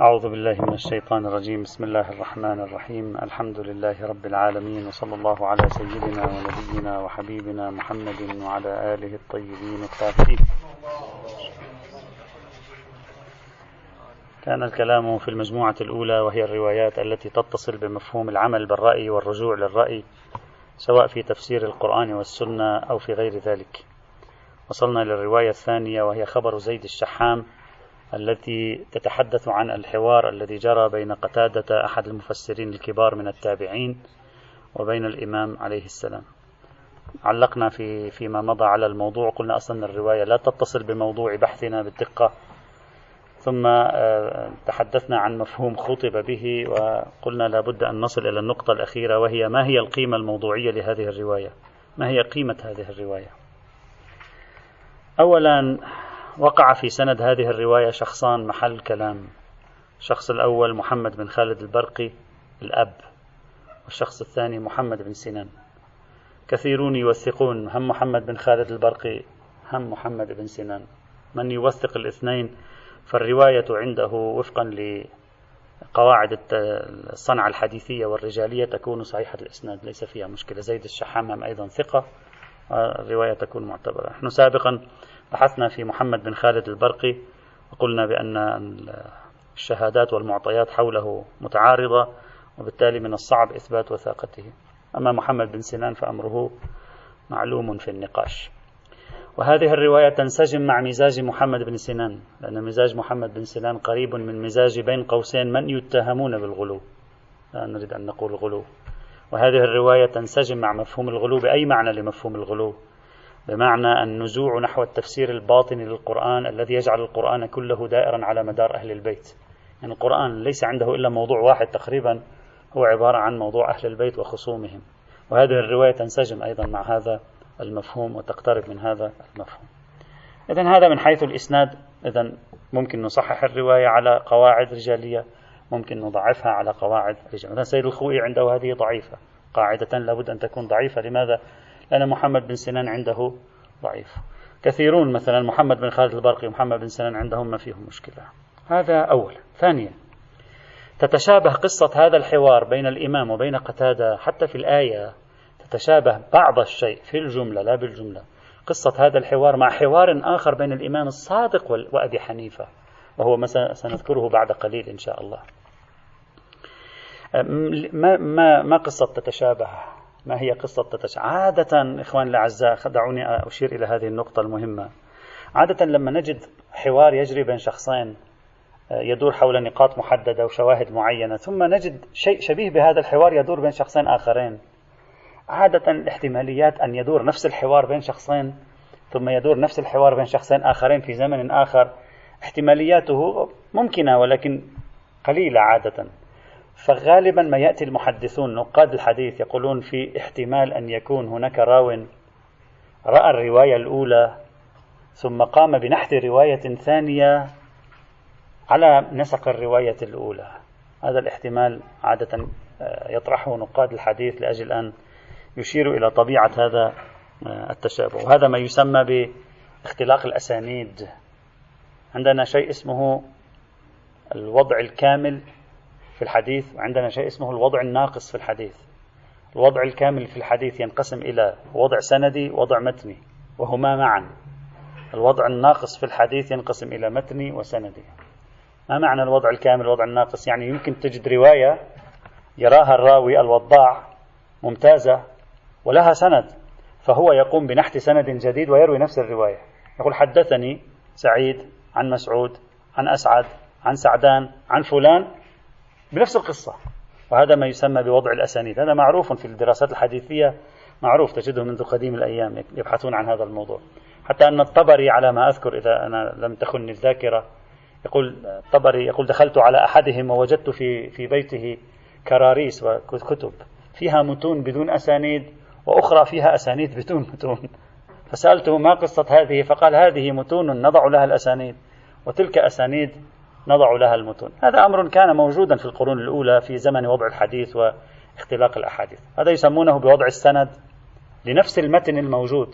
أعوذ بالله من الشيطان الرجيم. بسم الله الرحمن الرحيم. الحمد لله رب العالمين وصلى الله على سيدنا ونبينا وحبيبنا محمد وعلى آله الطيبين الطاهرين. كان الكلام في المجموعة الأولى وهي الروايات التي تتصل بمفهوم العمل بالرأي والرجوع للرأي سواء في تفسير القرآن والسنة أو في غير ذلك. وصلنا للرواية الثانية وهي خبر زيد الشحام التي تتحدث عن الحوار الذي جرى بين قتادة أحد المفسرين الكبار من التابعين وبين الإمام عليه السلام. علقنا في فيما مضى على الموضوع قلنا أصلا الرواية لا تتصل بموضوع بحثنا بالدقة. ثم آه، تحدثنا عن مفهوم خطب به وقلنا لابد أن نصل إلى النقطة الأخيرة وهي ما هي القيمة الموضوعية لهذه الرواية؟ ما هي قيمة هذه الرواية؟ أولا وقع في سند هذه الرواية شخصان محل كلام. الشخص الأول محمد بن خالد البرقي الأب. والشخص الثاني محمد بن سنان. كثيرون يوثقون هم محمد بن خالد البرقي هم محمد بن سنان. من يوثق الاثنين فالرواية عنده وفقا لقواعد الصنعة الحديثية والرجالية تكون صحيحة الإسناد ليس فيها مشكلة. زيد الشحام أيضا ثقة الرواية تكون معتبرة. نحن سابقا بحثنا في محمد بن خالد البرقي وقلنا بأن الشهادات والمعطيات حوله متعارضة وبالتالي من الصعب إثبات وثاقته. أما محمد بن سنان فأمره معلوم في النقاش. وهذه الرواية تنسجم مع مزاج محمد بن سنان لأن مزاج محمد بن سنان قريب من مزاج بين قوسين من يتهمون بالغلو. لا نريد أن نقول غلو. وهذه الرواية تنسجم مع مفهوم الغلو بأي معنى لمفهوم الغلو؟ بمعنى النزوع نحو التفسير الباطني للقرآن الذي يجعل القرآن كله دائرا على مدار أهل البيت. يعني القرآن ليس عنده إلا موضوع واحد تقريبا هو عبارة عن موضوع أهل البيت وخصومهم. وهذه الرواية تنسجم أيضا مع هذا المفهوم وتقترب من هذا المفهوم. إذا هذا من حيث الإسناد. إذا ممكن نصحح الرواية على قواعد رجالية ممكن نضعفها على قواعد رجالية. مثلا سيد الخوئي عنده هذه ضعيفة. قاعدة لابد أن تكون ضعيفة. لماذا؟ لأن محمد بن سنان عنده ضعيف. كثيرون مثلا محمد بن خالد البرقي ومحمد بن سنان عندهم ما فيهم مشكلة. هذا أولا ثانيا تتشابه قصة هذا الحوار بين الإمام وبين قتادة حتى في الآية تتشابه بعض الشيء في الجملة لا بالجملة. قصة هذا الحوار مع حوار آخر بين الإمام الصادق وأبي حنيفة وهو ما سنذكره بعد قليل إن شاء الله. ما, ما, ما قصة تتشابه؟ ما هي قصة تتشابه عادة إخوان الأعزاء دعوني أشير إلى هذه النقطة المهمة. عادة لما نجد حوار يجري بين شخصين يدور حول نقاط محددة وشواهد معينة ثم نجد شيء شبيه بهذا الحوار يدور بين شخصين آخرين. عادة الاحتماليات أن يدور نفس الحوار بين شخصين ثم يدور نفس الحوار بين شخصين آخرين في زمن آخر احتمالياته ممكنة ولكن قليلة عادة. فغالبا ما يأتي المحدثون نقاد الحديث يقولون في احتمال أن يكون هناك راو رأى الرواية الأولى ثم قام بنحت رواية ثانية على نسق الرواية الأولى. هذا الاحتمال عادة آه، يطرحه نقاد الحديث لأجل أن يشير إلى طبيعة هذا آه، التشابه. وهذا ما يسمى باختلاق الأسانيد. عندنا شيء اسمه الوضع الكامل في الحديث وعندنا شيء اسمه الوضع الناقص في الحديث. الوضع الكامل في الحديث ينقسم إلى وضع سندي ووضع متني وهما معا. الوضع الناقص في الحديث ينقسم إلى متني وسندي. ما معنى الوضع الكامل الوضع الناقص؟ يعني يمكن تجد رواية يراها الراوي الوضاع ممتازة ولها سند فهو يقوم بنحت سند جديد ويروي نفس الرواية. يقول حدثني سعيد عن مسعود عن أسعد عن سعدان عن فلان بنفس القصة. وهذا ما يسمى بوضع الأسانيد. هذا معروف في الدراسات الحديثية معروف تجده منذ قديم الأيام يبحثون عن هذا الموضوع. حتى أن الطبري على ما أذكر إذا أنا لم تخني الذاكرة يقول الطبري يقول دخلت على أحدهم ووجدت في في بيته كراريس وكتب. فيها متون بدون أسانيد وأخرى فيها أسانيد بدون متون. فسألته ما قصة هذه؟ فقال هذه متون نضع لها الأسانيد. وتلك أسانيد نضع لها المتون. هذا أمر كان موجودا في القرون الأولى في زمن وضع الحديث واختلاق الأحاديث. هذا يسمونه بوضع السند لنفس المتن الموجود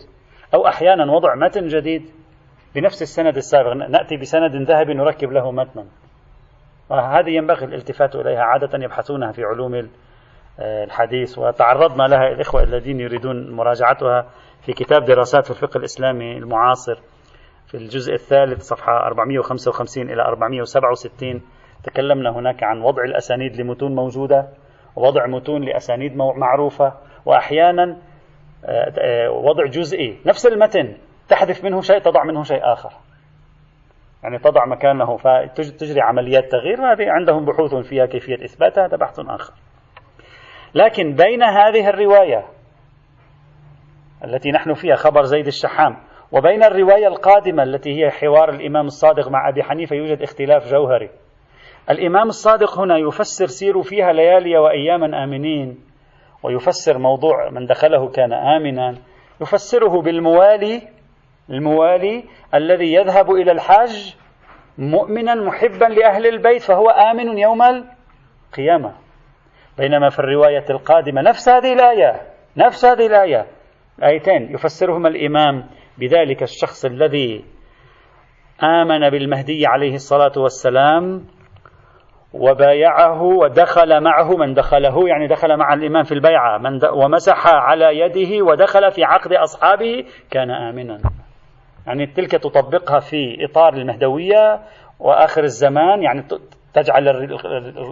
أو أحيانا وضع متن جديد بنفس السند السابق. نأتي بسند ذهبي نركب له متنا. وهذه ينبغي الالتفات إليها عادة يبحثونها في علوم الحديث وتعرضنا لها الإخوة الذين يريدون مراجعتها في كتاب دراسات في الفقه الإسلامي المعاصر. في الجزء الثالث صفحة 455 إلى 467 تكلمنا هناك عن وضع الأسانيد لمتون موجودة ووضع متون لأسانيد معروفة وأحيانا آه، آه، وضع جزئي نفس المتن تحذف منه شيء تضع منه شيء آخر. يعني تضع مكانه فتجري عمليات تغيير وهذه عندهم بحوث فيها كيفية إثباتها هذا بحث آخر. لكن بين هذه الرواية التي نحن فيها خبر زيد الشحام وبين الرواية القادمة التي هي حوار الإمام الصادق مع أبي حنيفة يوجد اختلاف جوهري. الإمام الصادق هنا يفسر سيروا فيها ليالي وأياما آمنين ويفسر موضوع من دخله كان آمنا يفسره بالموالي الموالي الذي يذهب إلى الحج مؤمنا محبا لأهل البيت فهو آمن يوم القيامة. بينما في الرواية القادمة نفس هذه الآية نفس هذه الآية آيتين يفسرهما الإمام بذلك الشخص الذي آمن بالمهدي عليه الصلاة والسلام وبايعه ودخل معه من دخله يعني دخل مع الإمام في البيعة من ومسح على يده ودخل في عقد أصحابه كان آمنا. يعني تلك تطبقها في إطار المهدوية وآخر الزمان يعني تجعل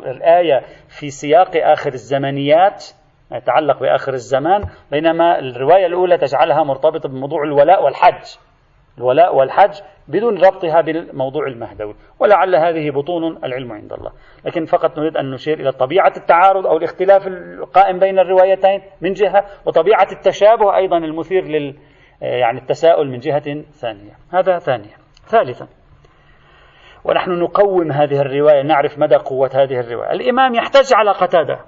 الآية في سياق آخر الزمنيات يتعلق بآخر الزمان بينما الرواية الأولى تجعلها مرتبطة بموضوع الولاء والحج. الولاء والحج بدون ربطها بالموضوع المهدوي. ولعل هذه بطون العلم عند الله. لكن فقط نريد أن نشير إلى طبيعة التعارض أو الاختلاف القائم بين الروايتين من جهة وطبيعة التشابه أيضا المثير لل يعني التساؤل من جهة ثانية. هذا ثانيا. ثالثا. ونحن نقوم هذه الرواية نعرف مدى قوة هذه الرواية. الإمام يحتج على قتادة.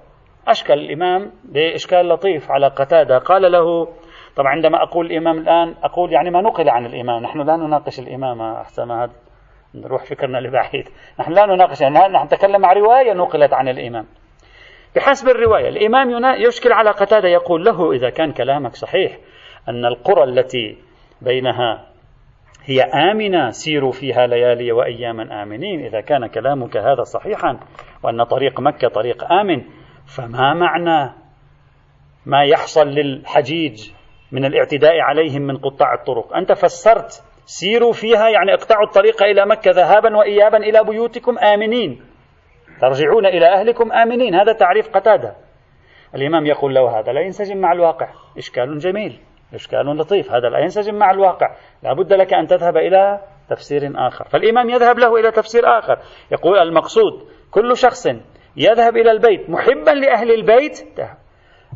أشكل الإمام بإشكال لطيف على قتادة. قال له طبعا عندما أقول الإمام الآن أقول يعني ما نقل عن الإمام. نحن لا نناقش الإمام أحسن هذا. نروح فكرنا لبعيد. نحن لا نناقش يعني نحن نتكلم عن رواية نقلت عن الإمام؟ بحسب الرواية الإمام يشكل على قتادة يقول له إذا كان كلامك صحيح أن القرى التي بينها هي آمنة سيروا فيها ليالي وأياما آمنين. إذا كان كلامك هذا صحيحا وأن طريق مكة طريق آمن فما معنى ما يحصل للحجيج من الاعتداء عليهم من قطاع الطرق؟ أنت فسرت سيروا فيها يعني اقطعوا الطريق إلى مكة ذهابا وإيابا إلى بيوتكم آمنين. ترجعون إلى أهلكم آمنين. هذا تعريف قتادة. الإمام يقول له هذا لا ينسجم مع الواقع. إشكال جميل. إشكال لطيف. هذا لا ينسجم مع الواقع. لا بد لك أن تذهب إلى تفسير آخر. فالإمام يذهب له إلى تفسير آخر. يقول المقصود كل شخص يذهب إلى البيت. محبا لأهل البيت.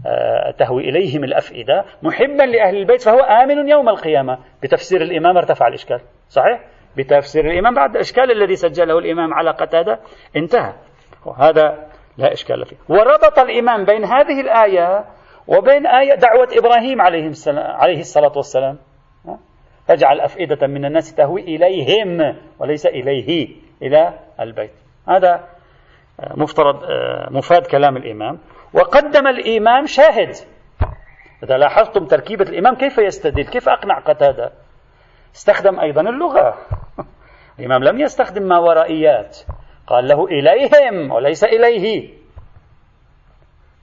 آه، تهوي إليهم الأفئدة. محبا لأهل البيت فهو آمن يوم القيامة. بتفسير الإمام ارتفع الإشكال. صحيح؟ بتفسير الإمام بعد الإشكال الذي سجله الإمام على قتادة. انتهى. وهذا لا إشكال فيه. وربط الإمام بين هذه الآية وبين آية دعوة إبراهيم عليه, عليه الصلاة والسلام. فاجعل أفئدة من الناس تهوي إليهم وليس إليه إلى البيت. هذا مفترض مفاد كلام الإمام. وقدم الإمام شاهد. إذا لاحظتم تركيبة الإمام كيف يستدل كيف أقنع قتادة؟ استخدم أيضا اللغة. الإمام لم يستخدم ما ورائيات. قال له إليهم وليس إليه.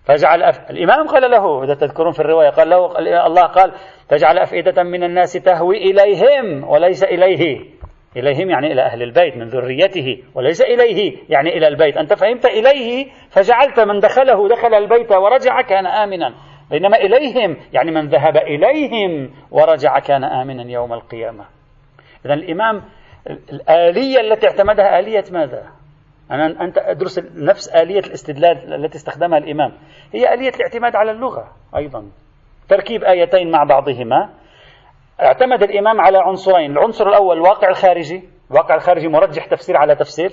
فجعل أف... الإمام قال له إذا تذكرون في الرواية قال له الله قال تجعل أفئدة من الناس تهوي إليهم وليس إليه. إليهم يعني إلى أهل البيت من ذريته وليس إليه يعني إلى البيت. أنت فهمت؟ إليه فجعلت من دخله دخل البيت ورجع كان آمنا. بينما إليهم يعني من ذهب إليهم ورجع كان آمنا يوم القيامة. إذا الإمام الآلية التي اعتمدها آلية ماذا؟ أنا أنت أدرس نفس آلية الاستدلال التي استخدمها الإمام. هي آلية الاعتماد على اللغة أيضا. تركيب آيتين مع بعضهما اعتمد الإمام على عنصرين العنصر الأول الواقع الخارجي الواقع الخارجي مرجح تفسير على تفسير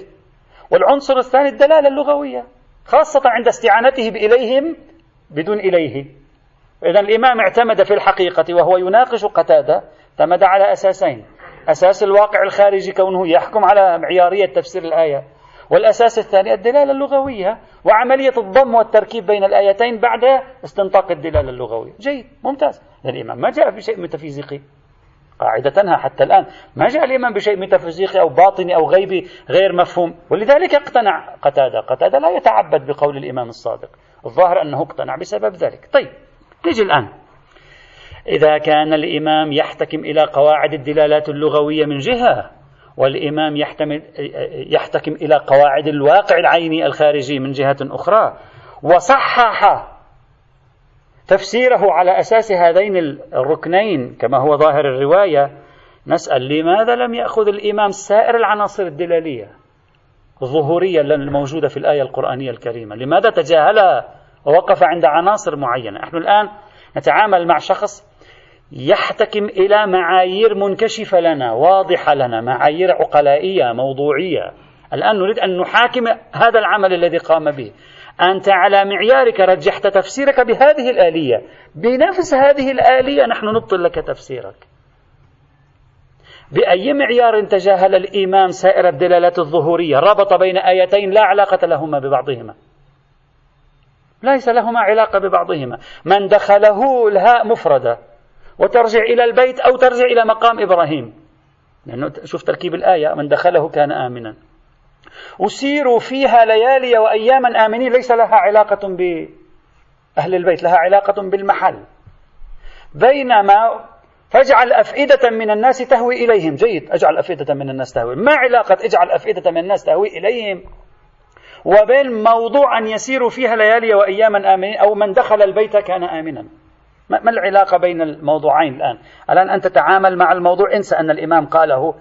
والعنصر الثاني الدلالة اللغوية خاصة عند استعانته بإليهم بدون إليه. إذا الإمام اعتمد في الحقيقة وهو يناقش قتادة اعتمد على أساسين. أساس الواقع الخارجي كونه يحكم على معيارية تفسير الآية. والأساس الثاني الدلالة اللغوية وعملية الضم والتركيب بين الآيتين بعد استنطاق الدلالة اللغوية. جيد ممتاز. الإمام ما جاء بشيء ميتافيزيقي. قاعدتها حتى الآن. ما جاء الإمام بشيء ميتافيزيقي أو باطني أو غيبي غير مفهوم. ولذلك اقتنع قتادة. قتادة لا يتعبد بقول الإمام الصادق. الظاهر أنه اقتنع بسبب ذلك. طيب نجي الآن. إذا كان الإمام يحتكم إلى قواعد الدلالات اللغوية من جهة والإمام يحتمل يحتكم إلى قواعد الواقع العيني الخارجي من جهة أخرى وصحح تفسيره على أساس هذين الركنين كما هو ظاهر الرواية نسأل لماذا لم يأخذ الإمام سائر العناصر الدلالية الظهورية الموجودة في الآية القرآنية الكريمة؟ لماذا تجاهلها ووقف عند عناصر معينة؟ نحن الآن نتعامل مع شخص يحتكم إلى معايير منكشفة لنا واضحة لنا معايير عقلائية موضوعية. الآن نريد أن نحاكم هذا العمل الذي قام به. أنت على معيارك رجحت تفسيرك بهذه الآلية. بنفس هذه الآلية نحن نبطل لك تفسيرك. بأي معيار تجاهل الإمام سائر الدلالات الظهورية؟ ربط بين آيتين لا علاقة لهما ببعضهما. ليس لهما علاقة ببعضهما. من دخله الهاء مفردة وترجع إلى البيت أو ترجع إلى مقام إبراهيم. لأنه شوف تركيب الآية من دخله كان آمنا. أسيروا فيها ليالي وأياما آمنين. ليس لها علاقة بأهل البيت لها علاقة بالمحل. بينما فاجعل أفئدة من الناس تهوي إليهم. جيد أجعل أفئدة من الناس تهوي. ما علاقة اجعل أفئدة من الناس تهوي إليهم؟ وبين موضوع أن يسيروا فيها ليالي وأياما آمنين أو من دخل البيت كان آمنا. ما العلاقة بين الموضوعين الآن؟ الآن أنت تتعامل مع الموضوع. انسى أن الإمام قاله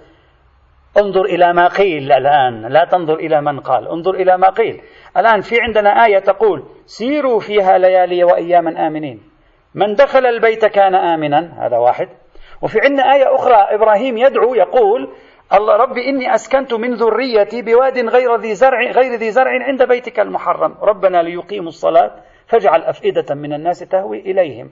انظر إلى ما قيل الآن لا تنظر إلى من قال انظر إلى ما قيل. الآن في عندنا آية تقول سيروا فيها ليالي وأياما آمنين. من دخل البيت كان آمنا هذا واحد. وفي عندنا آية أخرى إبراهيم يدعو يقول الله ربي إني أسكنت من ذريتي بواد غير ذي زرع غير ذي زرع عند بيتك المحرم. ربنا ليقيموا الصلاة فاجعل أفئدة من الناس تهوي إليهم.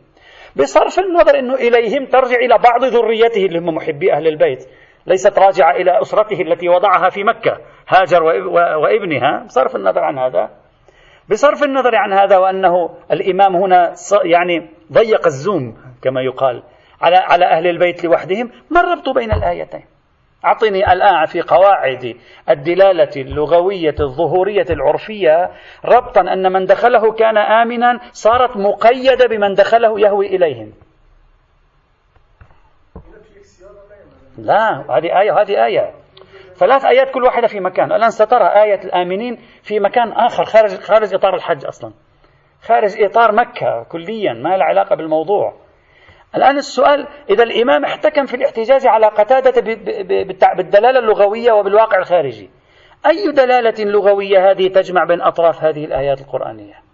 بصرف النظر أنه إليهم ترجع إلى بعض ذريته اللي هم محبي أهل البيت. ليست راجعة إلى أسرته التي وضعها في مكة. هاجر وإبنها. بصرف النظر عن هذا. بصرف النظر عن هذا وأنه الإمام هنا يعني ضيق الزوم كما يقال على على أهل البيت لوحدهم. ما الربط بين الآيتين؟ أعطني الآن في قواعد الدلالة اللغوية الظهورية العرفية ربطا أن من دخله كان آمنا صارت مقيدة بمن دخله يهوي إليهم. لا هذه آية وهذه آية. ثلاث آيات كل واحدة في مكان. الآن سترى آية الآمنين في مكان آخر خارج خارج إطار الحج أصلا. خارج إطار مكة كليا ما له علاقة بالموضوع. الآن السؤال إذا الإمام احتكم في الاحتجاج على قتادة بالدلالة اللغوية وبالواقع الخارجي أي دلالة لغوية هذه تجمع بين أطراف هذه الآيات القرآنية؟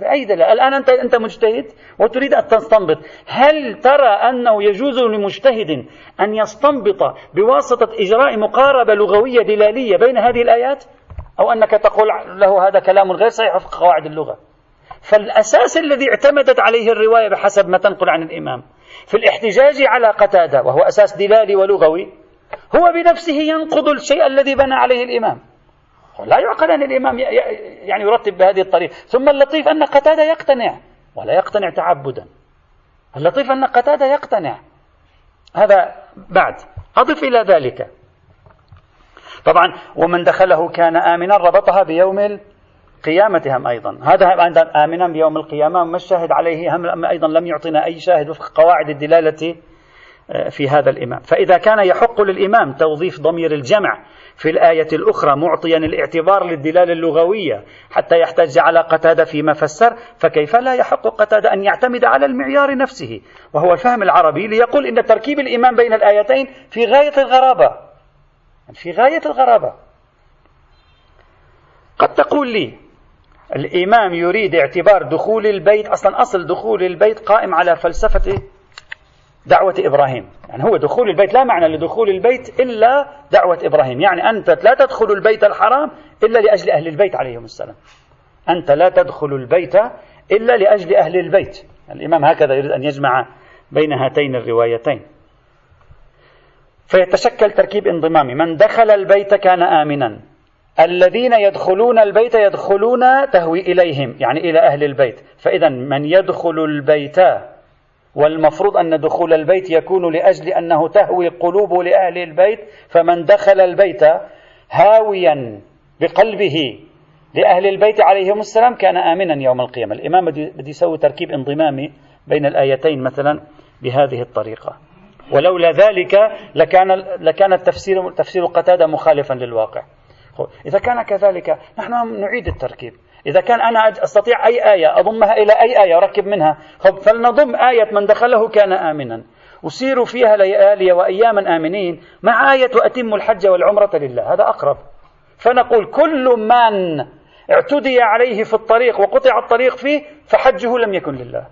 بأي دلالة الآن أنت أنت مجتهد وتريد أن تستنبط. هل ترى أنه يجوز لمجتهد أن يستنبط بواسطة إجراء مقاربة لغوية دلالية بين هذه الآيات؟ أو أنك تقول له هذا كلام غير صحيح في قواعد اللغة. فالأساس الذي اعتمدت عليه الرواية بحسب ما تنقل عن الإمام في الاحتجاج على قتادة وهو أساس دلالي ولغوي هو بنفسه ينقض الشيء الذي بنى عليه الإمام. لا يعقل أن الإمام يعني يرتب بهذه الطريقة. ثم اللطيف أن قتادة يقتنع. ولا يقتنع تعبدا. اللطيف أن قتادة يقتنع. هذا بعد. أضف إلى ذلك. طبعا ومن دخله كان آمنا ربطها بيوم قيامتهم أيضا. هذا آمنا بيوم القيامة ما الشاهد عليه هم أيضا لم يعطينا أي شاهد وفق قواعد الدلالة في هذا الإمام. فإذا كان يحق للإمام توظيف ضمير الجمع في الآية الأخرى معطيا الاعتبار للدلالة اللغوية حتى يحتج على قتادة فيما فسر فكيف لا يحق قتادة أن يعتمد على المعيار نفسه؟ وهو الفهم العربي ليقول إن تركيب الإمام بين الآيتين في غاية الغرابة. في غاية الغرابة. قد تقول لي الإمام يريد اعتبار دخول البيت أصلا أصل دخول البيت قائم على فلسفة دعوة إبراهيم. يعني هو دخول البيت لا معنى لدخول البيت إلا دعوة إبراهيم. يعني أنت لا تدخل البيت الحرام إلا لأجل أهل البيت عليهم السلام. أنت لا تدخل البيت إلا لأجل أهل البيت. الإمام هكذا يريد أن يجمع بين هاتين الروايتين. فيتشكل تركيب انضمامي. من دخل البيت كان آمنا. الذين يدخلون البيت يدخلون تهوي إليهم يعني إلى أهل البيت. فإذا من يدخل البيت والمفروض أن دخول البيت يكون لأجل أنه تهوي القلوب لأهل البيت فمن دخل البيت هاويا بقلبه لأهل البيت عليهم السلام كان آمنا يوم القيامة. الإمام بده يسوي تركيب انضمامي بين الآيتين مثلا بهذه الطريقة. ولولا ذلك لكان لكان التفسير تفسير قتادة مخالفا للواقع. إذا كان كذلك نحن نعيد التركيب. إذا كان أنا أستطيع أي آية أضمها إلى أي آية وأركب منها. فلنضم آية من دخله كان آمنا. أسير فيها ليالي وأياما آمنين. مع آية وأتم الحج والعمرة لله. هذا أقرب. فنقول كل من اعتدي عليه في الطريق وقطع الطريق فيه فحجه لم يكن لله.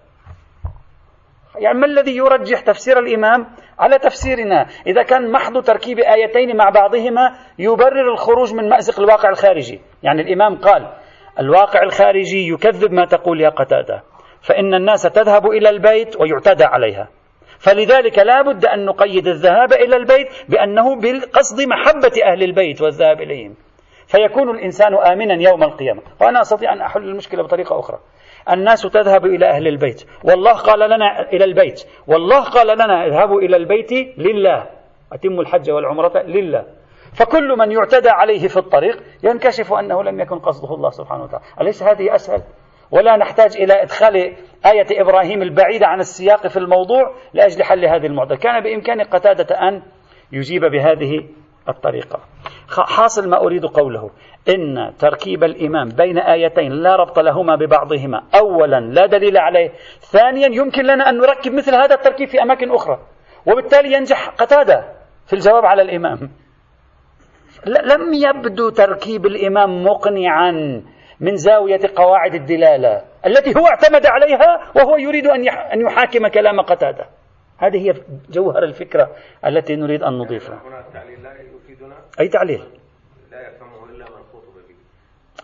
يعني ما الذي يرجح تفسير الإمام على تفسيرنا؟ إذا كان محض تركيب آيتين مع بعضهما يبرر الخروج من مأزق الواقع الخارجي. يعني الإمام قال الواقع الخارجي يكذب ما تقول يا قتادة. فإن الناس تذهب إلى البيت ويعتدى عليها. فلذلك لا بد أن نقيد الذهاب إلى البيت بأنه بالقصد محبة أهل البيت والذهاب إليهم. فيكون الإنسان آمنا يوم القيامة. وأنا أستطيع أن أحل المشكلة بطريقة أخرى. الناس تذهب إلى أهل البيت. والله قال لنا إلى البيت. والله قال لنا اذهبوا إلى البيت لله. أتموا الحج والعمرة لله. فكل من يعتدى عليه في الطريق ينكشف أنه لم يكن قصده الله سبحانه وتعالى. أليس هذه أسهل؟ ولا نحتاج إلى إدخال آية إبراهيم البعيدة عن السياق في الموضوع لأجل حل هذه المعضلة. كان بإمكان قتادة أن يجيب بهذه الطريقة. حاصل ما أريد قوله. إن تركيب الإمام بين آيتين لا ربط لهما ببعضهما. أولا لا دليل عليه. ثانيا يمكن لنا أن نركب مثل هذا التركيب في أماكن أخرى. وبالتالي ينجح قتادة في الجواب على الإمام. لم يبدو تركيب الإمام مقنعا من زاوية قواعد الدلالة التي هو اعتمد عليها وهو يريد أن يحاكم كلام قتادة. هذه هي جوهر الفكرة التي نريد أن نضيفها. أي تعليل؟ لا يفهمه إلا من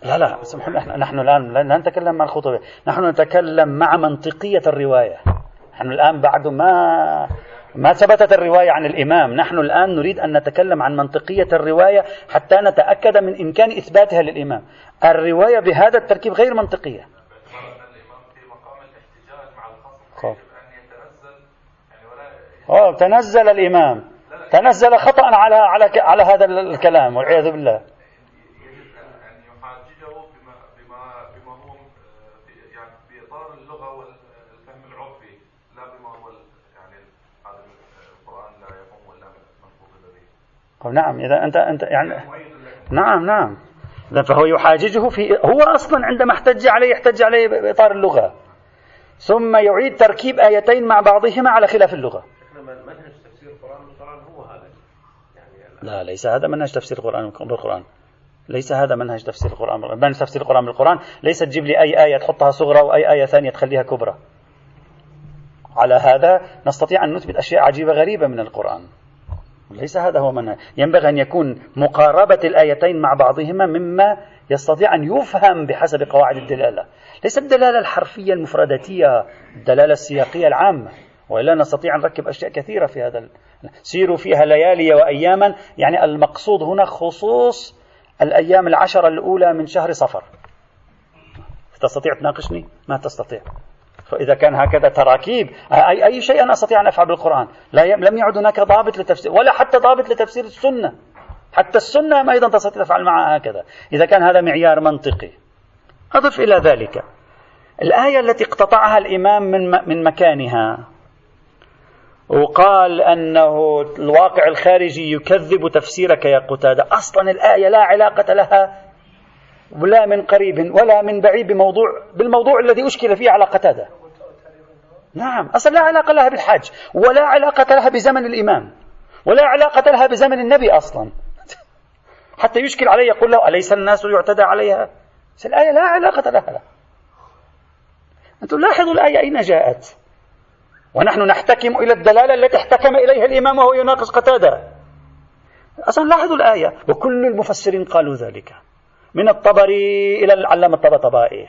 لا لا سمحوا نحن الآن لا نتكلم مع الخطبة نحن نتكلم مع منطقية الرواية. نحن الآن بعد ما ما ثبتت الرواية عن الإمام. نحن الآن نريد أن نتكلم عن منطقية الرواية حتى نتأكد من إمكان إثباتها للإمام. الرواية بهذا التركيب غير منطقية. أوه تنزل الإمام. تنزل خطأ على على على هذا الكلام والعياذ بالله. نعم إذا أنت أنت يعني نعم نعم. فهو يحاججه في هو أصلا عندما احتج عليه احتج عليه بإطار اللغة. ثم يعيد تركيب آيتين مع بعضهما على خلاف اللغة. منهج تفسير القرآن بالقرآن هو هذا. يعني لا. ليس هذا منهج تفسير القرآن بالقرآن. ليس هذا منهج تفسير القرآن منهج تفسير القرآن بالقرآن. ليس تجيب لي أي آية تحطها صغرى وأي آية ثانية تخليها كبرى. على هذا نستطيع أن نثبت أشياء عجيبة غريبة من القرآن. ليس هذا هو منهج. ينبغي أن يكون مقاربة الآيتين مع بعضهما مما يستطيع أن يفهم بحسب قواعد الدلالة. ليس الدلالة الحرفية المفرداتية الدلالة السياقية العامة وإلا نستطيع أن نركب أشياء كثيرة في هذا سيروا فيها ليالي وأياما. يعني المقصود هنا خصوص الأيام العشرة الأولى من شهر صفر. تستطيع تناقشني؟ ما تستطيع. فإذا كان هكذا تراكيب. أي, أي شيء أنا أستطيع أن أفعل بالقرآن. لا. لم يعد هناك ضابط لتفسير ولا حتى ضابط لتفسير السنة. حتى السنة ما أيضا تستطيع تفعل معها هكذا. إذا كان هذا معيار منطقي. أضف إلى ذلك. الآية التي اقتطعها الإمام من, من مكانها. وقال أنه الواقع الخارجي يكذب تفسيرك يا قتادة. أصلا الآية لا علاقة لها ولا من قريب ولا من بعيد بموضوع بالموضوع الذي أشكل فيه على قتادة. نعم أصلا لا علاقة لها بالحج ولا علاقة لها بزمن الإمام ولا علاقة لها بزمن النبي أصلا. حتى يشكل عليه يقول له أليس الناس يعتدى عليها؟ الآية لا علاقة لها أنتم لاحظوا الآية أين جاءت؟ ونحن نحتكم إلى الدلالة التي احتكم إليها الإمام وهو يناقش قتادة. أصلا لاحظوا الآية وكل المفسرين قالوا ذلك. من الطبري إلى العلامة الطبطبائي.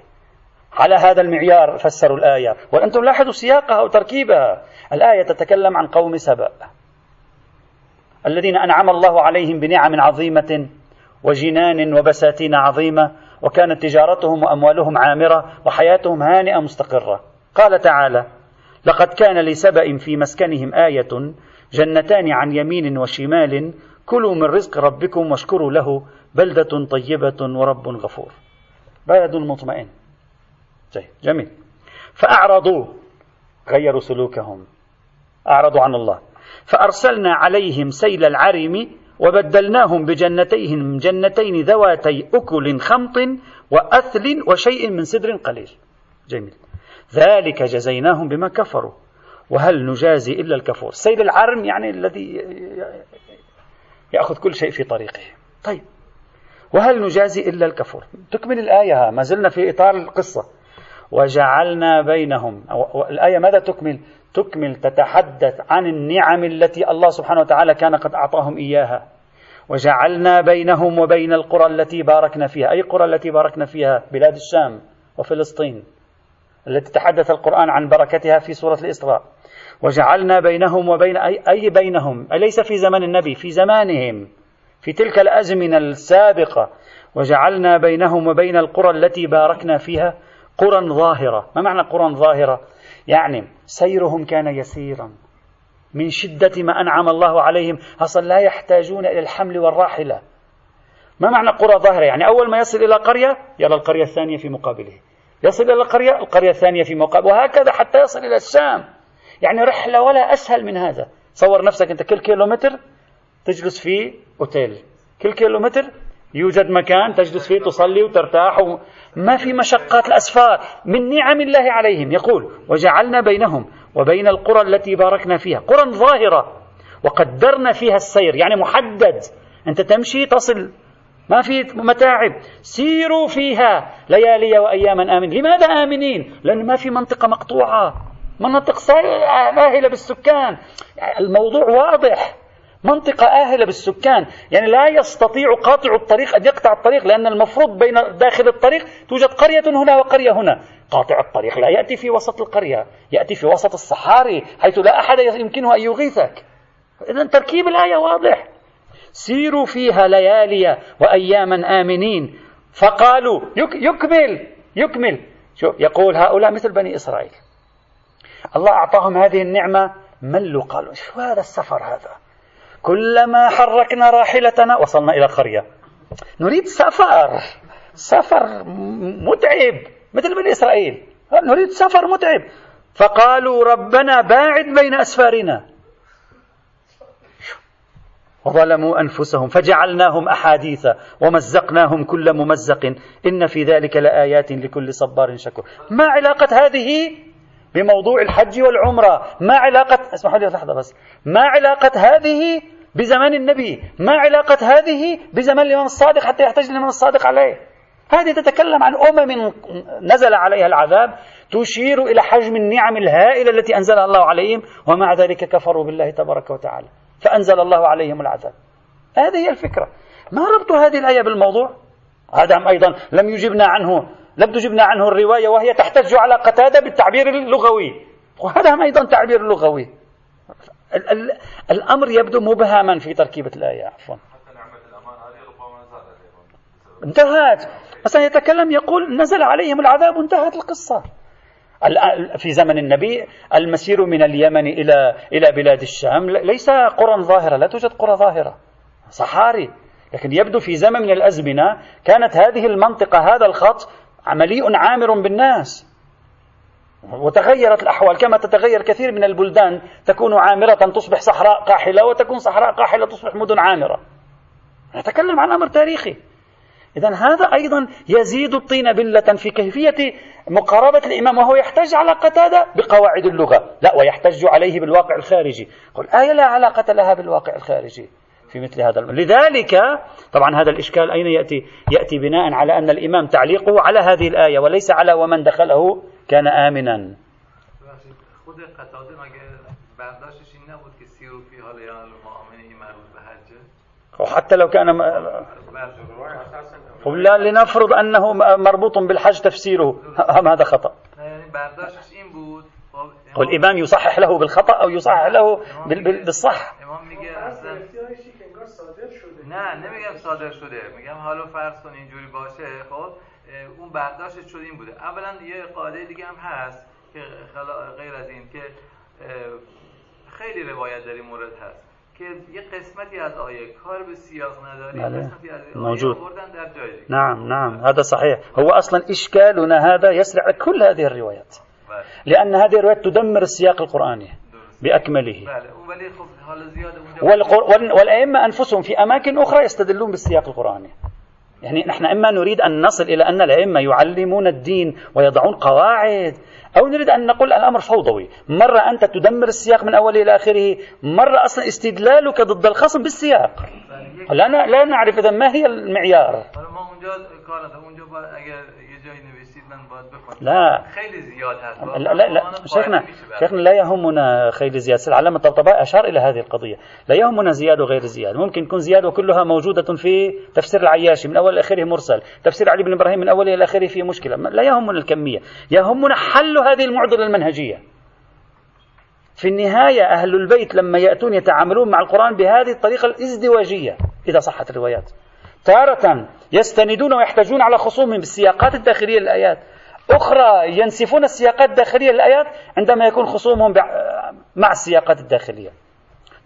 على هذا المعيار فسروا الآية. وأنتم لاحظوا سياقها وتركيبها. الآية تتكلم عن قوم سبأ. الذين أنعم الله عليهم بنعم عظيمة وجنان وبساتين عظيمة وكانت تجارتهم وأموالهم عامرة وحياتهم هانئة مستقرة. قال تعالى لقد كان لسبأ في مسكنهم آية جنتان عن يمين وشمال كلوا من رزق ربكم واشكروا له بلدة طيبة ورب غفور. بلد مطمئن جيد جميل. فأعرضوا غيروا سلوكهم. أعرضوا عن الله. فأرسلنا عليهم سيل العرم وبدلناهم بجنتيهم جنتين ذواتي أكل خمط وأثل وشيء من سدر قليل. جميل. ذلك جزيناهم بما كفروا. وهل نجازي إلا الكفور؟ سيل العرم يعني الذي يأخذ كل شيء في طريقه. طيب. وهل نجازي إلا الكفور؟ تكمل الآية ما زلنا في إطار القصة. وجعلنا بينهم الآية ماذا تكمل؟ تكمل تتحدث عن النعم التي الله سبحانه وتعالى كان قد أعطاهم إياها. وجعلنا بينهم وبين القرى التي باركنا فيها أي قرى التي باركنا فيها؟ بلاد الشام وفلسطين. التي تحدث القرآن عن بركتها في سورة الإسراء. وجعلنا بينهم وبين أي, أي بينهم أليس في زمن النبي في زمانهم في تلك الأزمنة السابقة وجعلنا بينهم وبين القرى التي باركنا فيها قرى ظاهرة. ما معنى قرى ظاهرة؟ يعني سيرهم كان يسيرا من شدة ما أنعم الله عليهم أصلا لا يحتاجون إلى الحمل والراحلة. ما معنى قرى ظاهرة؟ يعني أول ما يصل إلى قرية يرى القرية الثانية في مقابله. يصل إلى القرية القرية الثانية في مقابل وهكذا حتى يصل إلى الشام. يعني رحلة ولا أسهل من هذا. صور نفسك أنت كل كيلومتر تجلس في أوتيل. كل كيلومتر يوجد مكان تجلس فيه تصلي وترتاح ما في مشقات الأسفار. من نعم الله عليهم. يقول وجعلنا بينهم وبين القرى التي باركنا فيها قرى ظاهرة وقدرنا فيها السير. يعني محدد. أنت تمشي تصل. ما في متاعب. سيروا فيها ليالي وأياما آمنين. لماذا آمنين؟ لأن ما في منطقة مقطوعة. مناطق آهلة بالسكان. الموضوع واضح. منطقة آهلة بالسكان. يعني لا يستطيع قاطع الطريق أن يقطع الطريق لأن المفروض بين داخل الطريق توجد قرية هنا وقرية هنا. قاطع الطريق لا يأتي في وسط القرية يأتي في وسط الصحاري حيث لا أحد يمكنه أن يغيثك. إذا تركيب الآية واضح. سيروا فيها ليالي وأياما آمنين. فقالوا يك يكمل يكمل. شوف يقول هؤلاء مثل بني إسرائيل. الله أعطاهم هذه النعمة ملوا قالوا شو هذا السفر هذا؟ كلما حركنا راحلتنا وصلنا إلى قرية. نريد سفر سفر متعب مثل بني إسرائيل. نريد سفر متعب. فقالوا ربنا باعد بين أسفارنا. وظلموا أنفسهم فجعلناهم أحاديث ومزقناهم كل ممزق. إن في ذلك لآيات لكل صبار شكور. ما علاقة هذه بموضوع الحج والعمرة. ما علاقة اسمحوا لي لحظة بس. ما علاقة هذه بزمان النبي. ما علاقة هذه بزمان الإمام الصادق حتى يحتاج الإمام الصادق عليه. هذه تتكلم عن أمم نزل عليها العذاب تشير إلى حجم النعم الهائلة التي أنزلها الله عليهم ومع ذلك كفروا بالله تبارك وتعالى. فأنزل الله عليهم العذاب. هذه هي الفكرة. ما ربط هذه الآية بالموضوع؟ هذا أيضا لم يجبنا عنه. لم تجبنا عنه الرواية وهي تحتج على قتادة بالتعبير اللغوي. وهذا أيضا تعبير لغوي. الأمر يبدو مبهما في تركيبة الآية. عفوا. انتهت. مثلا يتكلم يقول نزل عليهم العذاب انتهت القصة. في زمن النبي المسير من اليمن إلى إلى بلاد الشام. ليس قرى ظاهرة لا توجد قرى ظاهرة. صحاري. لكن يبدو في زمن من الأزمنة كانت هذه المنطقة هذا الخط مليء عامر بالناس. وتغيرت الأحوال كما تتغير كثير من البلدان تكون عامرة تصبح صحراء قاحلة وتكون صحراء قاحلة تصبح مدن عامرة. نتكلم عن أمر تاريخي. إذا هذا أيضا يزيد الطين بلة في كيفية مقاربة الإمام وهو يحتج على قتادة بقواعد اللغة. لا ويحتج عليه بالواقع الخارجي. قل آية لا علاقة لها بالواقع الخارجي. في مثل هذا الأمر لذلك طبعا هذا الإشكال أين يأتي؟ يأتي بناء على أن الإمام تعليقه على هذه الآية وليس على ومن دخله كان آمنا. وحتى لو كان لا لنفرض أنه مربوط بالحج تفسيره. هذا خطأ. والإمام يصحح له بالخطأ أو يصحح له بالصح. نه نمیگم صادر شده. میگم حالا فرض کن اینجوری باشه. خب اون برداشت شده این بوده. اولا یه قاعده دیگه هم هست که غیر از این که خیلی روایت در این مورد هست که یه قسمتی از آیه کار به سیاق نداره بله. قسمتی از موجود. در جای نعم نعم. هذا صحيح هو أصلا إشكالنا هذا يسرع كل هذه الروايات بله. لأن هذه الروايات تدمر السياق القرآني بأكمله. والأئمة أنفسهم في أماكن أخرى يستدلون بالسياق القرآني. يعني نحن إما نريد أن نصل إلى أن الأئمة يعلمون الدين ويضعون قواعد أو نريد أن نقول الأمر فوضوي. مرة أنت تدمر السياق من أوله إلى آخره مرة أصلا استدلالك ضد الخصم بالسياق. لا لا نعرف إذا ما هي المعيار. لا. خیلی زیاد هست. لا لا, لا. شيخنا شيخنا لا يهمنا خيل زياد العلامة الطبطبائي أشار إلى هذه القضية. لا يهمنا زياد وغير زياد ممكن يكون زياد وكلها موجودة في تفسير العياشي من أول إلى آخره مرسل. تفسير علي بن إبراهيم من أوله إلى آخره في مشكلة. لا يهمنا الكمية. يهمنا حل هذه المعضلة المنهجية. في النهاية أهل البيت لما يأتون يتعاملون مع القرآن بهذه الطريقة الازدواجية إذا صحت الروايات. تارة يستندون ويحتاجون على خصومهم بالسياقات الداخلية للآيات. أخرى ينسفون السياقات الداخلية للآيات عندما يكون خصومهم مع السياقات الداخلية.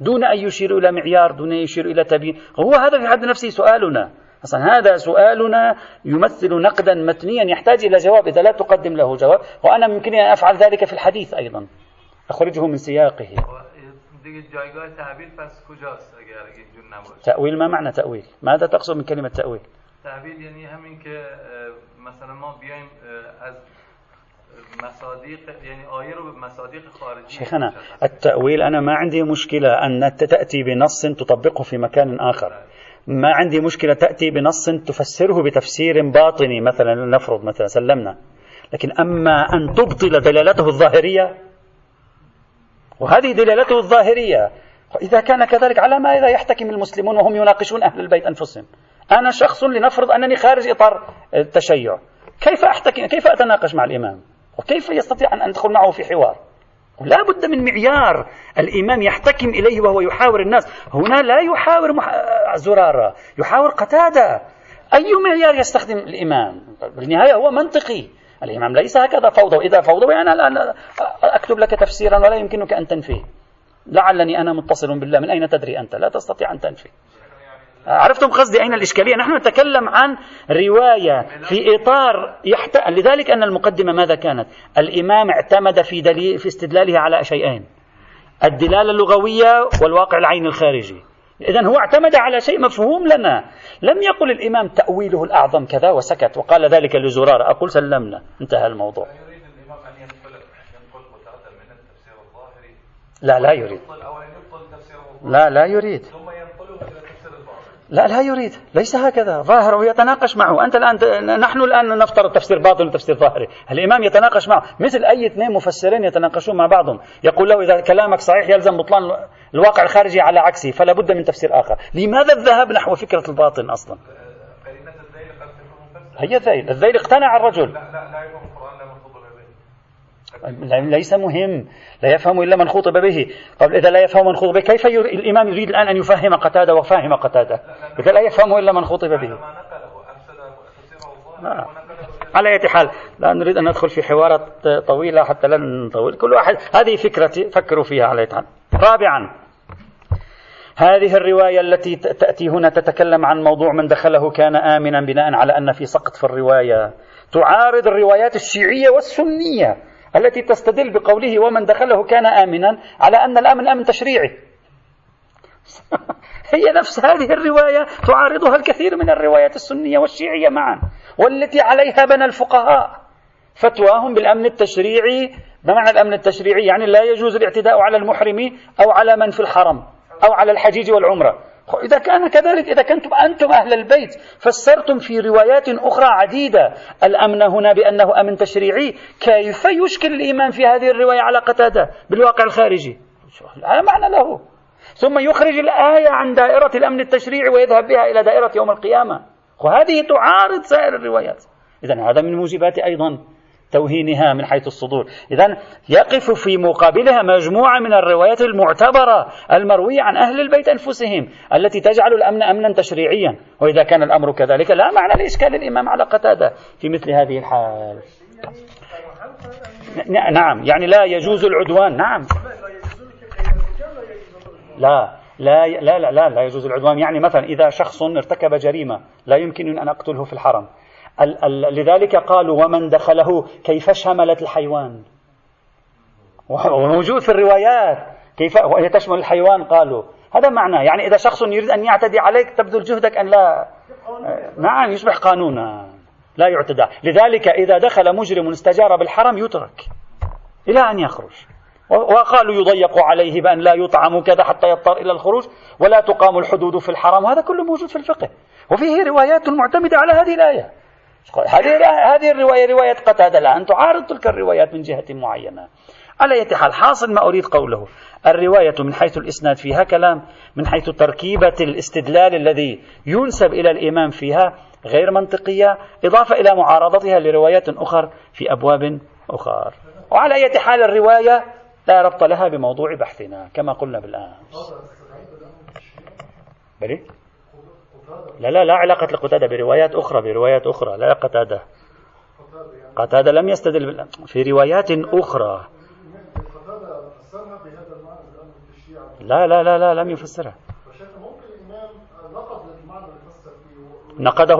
دون أن يشيروا إلى معيار دون أن يشيروا إلى تبيين. هو هذا في حد نفسه سؤالنا. أصلا هذا سؤالنا يمثل نقدا متنيا يحتاج إلى جواب إذا لا تقدم له جواب. وأنا يمكنني أن أفعل ذلك في الحديث أيضا. أخرجه من سياقه. تأويل ما معنى تأويل ماذا تقصد من كلمة تأويل تحویل یعنی همین که مثلا ما بیایم از مصادیق يعني آية رو بمصادیق خارجية شيخنا التأويل أنا ما عندي مشكلة أن تأتي بنص تطبقه في مكان آخر. ما عندي مشكلة تأتي بنص تفسره بتفسير باطني مثلا نفرض مثلا سلمنا. لكن أما أن تبطل دلالته الظاهرية وهذه دلالته الظاهرية إذا كان كذلك على ماذا يحتكم المسلمون وهم يناقشون أهل البيت أنفسهم. أنا شخص لنفرض أنني خارج إطار التشيع. كيف أحتكم كيف أتناقش مع الإمام؟ وكيف يستطيع أن أدخل معه في حوار؟ لا بد من معيار الإمام يحتكم إليه وهو يحاور الناس. هنا لا يحاور مح... زرارة يحاور قتادة. أي معيار يستخدم الإمام؟ بالنهاية هو منطقي. الإمام ليس هكذا فوضى. إذا فوضى أنا الآن أكتب لك تفسيرا ولا يمكنك أن تنفيه لعلني أنا متصل بالله. من أين تدري أنت؟ لا تستطيع أن تنفي. عرفتم قصدي أين الإشكالية؟ نحن نتكلم عن رواية في إطار يحت... لذلك أن المقدمة ماذا كانت؟ الإمام اعتمد في, دليل في استدلاله على شيئين. الدلالة اللغوية والواقع العين الخارجي. إذا هو اعتمد على شيء مفهوم لنا. لم يقل الإمام تأويله الأعظم كذا وسكت وقال ذلك لزرارة أقول سلمنا. انتهى الموضوع. لا لا يريد. لا لا يريد. لا لا يريد. ليس هكذا. ظاهر ويتناقش معه. أنت الآن نحن الآن نفترض تفسير باطل وتفسير ظاهري. الإمام يتناقش معه. مثل أي اثنين مفسرين يتناقشون مع بعضهم. يقول له إذا كلامك صحيح يلزم بطلان الواقع الخارجي على عكسه فلا بد من تفسير آخر. لماذا الذهاب نحو فكرة الباطن أصلا؟ هي الذيل. الذيل اقتنع الرجل. لا لا لا ليس مهم. لا يفهم إلا من خطب به. قبل إذا لا يفهم من خطب به كيف يريد الإمام يريد الآن أن يفهم قتادة وفاهم قتادة؟ إذا لا يفهم إلا من خطب به. آه. على أي حال لا نريد أن ندخل في حوارات طويلة حتى لا نطول. كل واحد هذه فكرتي فكروا فيها على حال. رابعا هذه الرواية التي تأتي هنا تتكلم عن موضوع من دخله كان آمنا بناء على أن في سقط في الرواية. تعارض الروايات الشيعية والسنية. التي تستدل بقوله ومن دخله كان آمنا على أن الأمن أمن تشريعي هي نفس هذه الرواية تعارضها الكثير من الروايات السنية والشيعية معا والتي عليها بنى الفقهاء. فتواهم بالأمن التشريعي ما معنى الأمن التشريعي؟ يعني لا يجوز الاعتداء على المحرم أو على من في الحرم أو على الحجيج والعمرة. إذا كان كذلك إذا كنتم أنتم أهل البيت فسرتم في روايات أخرى عديدة. الأمن هنا بأنه أمن تشريعي. كيف يشكل الإيمان في هذه الرواية على قتادة بالواقع الخارجي؟ لا معنى له. ثم يخرج الآية عن دائرة الأمن التشريعي ويذهب بها إلى دائرة يوم القيامة. وهذه تعارض سائر الروايات. إذا هذا من موجبات أيضا. توهينها من حيث الصدور. إذا يقف في مقابلها مجموعة من الروايات المعتبرة المروية عن أهل البيت أنفسهم التي تجعل الأمن أمنا تشريعيا. وإذا كان الأمر كذلك لا معنى لإشكال الإمام على قتادة في مثل هذه الحال. نعم يعني لا يجوز العدوان. نعم. لا لا لا لا لا, يجوز العدوان. يعني مثلا إذا شخص ارتكب جريمة لا يمكن أن أقتله في الحرم. ال ال لذلك قالوا ومن دخله كيف شملت الحيوان؟ وموجود في الروايات. كيف وهي تشمل الحيوان؟ قالوا. هذا معناه يعني إذا شخص يريد أن يعتدي عليك تبذل جهدك أن لا. نعم يصبح قانونا. لا يعتدى. لذلك إذا دخل مجرم استجار بالحرم يترك إلى أن يخرج. وقالوا يضيق عليه بأن لا يطعم كذا حتى يضطر إلى الخروج. ولا تقام الحدود في الحرم. هذا كله موجود في الفقه. وفيه روايات معتمدة على هذه الآية. هذه هذه الرواية رواية قتادة الآن تعارض تلك الروايات من جهة معينة. على أي حال حاصل ما أريد قوله. الرواية من حيث الإسناد فيها كلام من حيث تركيبة الاستدلال الذي ينسب إلى الإمام فيها غير منطقية إضافة إلى معارضتها لروايات أخرى في أبواب أخرى وعلى أي حال الرواية لا ربط لها بموضوع بحثنا كما قلنا بالأمس. بلي؟ لا لا لا علاقة لقتادة بروايات أخرى بروايات أخرى. لا قتادة. قتادة لم يستدل في روايات أخرى. لا لا لا لا لم يفسرها. نقده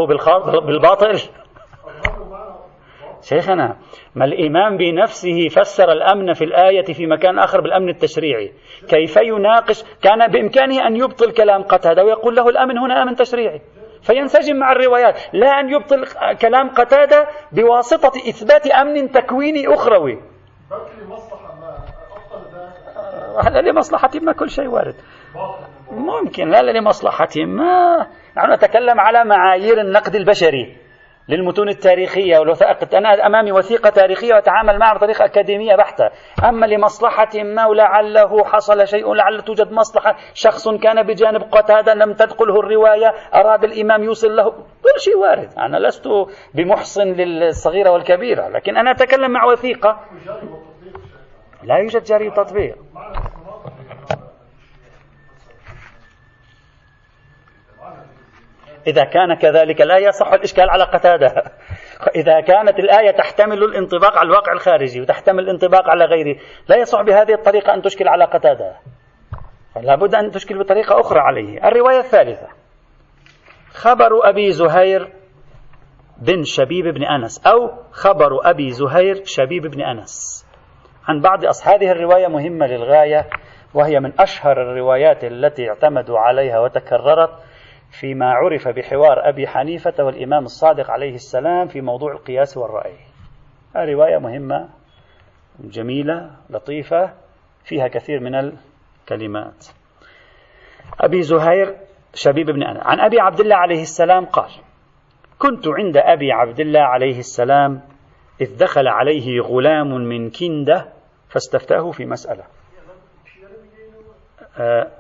بالباطل. شيخنا ما الإمام بنفسه فسر الأمن في الآية في مكان آخر بالأمن التشريعي. كيف يناقش؟ كان بإمكانه أن يبطل كلام قتادة ويقول له الأمن هنا أمن تشريعي. فينسجم مع الروايات. لا أن يبطل كلام قتادة بواسطة إثبات أمن تكويني أخروي. هذا لمصلحة ما كل شيء وارد. ممكن لا لمصلحة ما. نحن نتكلم على معايير النقد البشري. للمتون التاريخية والوثائق. أنا أمامي وثيقة تاريخية وأتعامل معها بطريقة أكاديمية بحتة. أما لمصلحة ما ولعله حصل شيء لعل توجد مصلحة. شخص كان بجانب قتادة لم تدخله الرواية أراد الإمام يوصل له. كل شيء وارد. أنا لست بمحصن للصغيرة والكبيرة لكن أنا أتكلم مع وثيقة. لا يوجد جاري تطبيق. إذا كان كذلك لا يصح الإشكال على قتادة. إذا كانت الآية تحتمل الانطباق على الواقع الخارجي وتحتمل الانطباق على غيره لا يصح بهذه الطريقة أن تشكل على قتادة. لا بد أن تشكل بطريقة أخرى عليه. الرواية الثالثة. خبر أبي زهير بن شبيب بن أنس أو خبر أبي زهير شبيب بن أنس. عن بعض أصحاب هذه الرواية مهمة للغاية وهي من أشهر الروايات التي اعتمدوا عليها وتكررت فيما عرف بحوار أبي حنيفة والإمام الصادق عليه السلام في موضوع القياس والرأي. رواية مهمة جميلة لطيفة فيها كثير من الكلمات. أبي زهير شبيب بن أنا عن أبي عبد الله عليه السلام قال كنت عند أبي عبد الله عليه السلام إذ دخل عليه غلام من كندة فاستفتاه في مسألة. آه